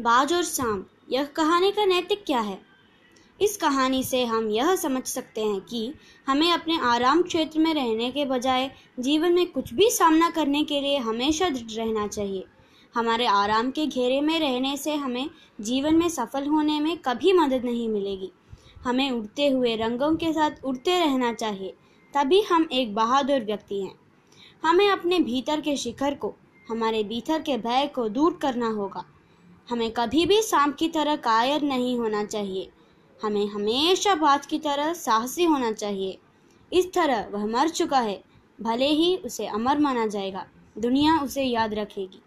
बाज और सांप, यह कहानी का नैतिक क्या है? इस कहानी से हम यह समझ सकते हैं कि हमें अपने आराम क्षेत्र में रहने के बजाय जीवन में कुछ भी सामना करने के लिए हमेशा दृढ़ रहना चाहिए। हमारे आराम के घेरे में रहने से हमें जीवन में सफल होने में कभी मदद नहीं मिलेगी। हमें उड़ते हुए रंगों के साथ उड़ते रहना चाहिए, तभी हम एक बहादुर व्यक्ति हैं। हमें अपने भीतर के शिखर को, हमारे भीतर के भय को दूर करना होगा। हमें कभी भी सांप की तरह कायर नहीं होना चाहिए। हमें हमेशा बाज की तरह साहसी होना चाहिए। इस तरह वह मर चुका है, भले ही उसे अमर माना जाएगा। दुनिया उसे याद रखेगी।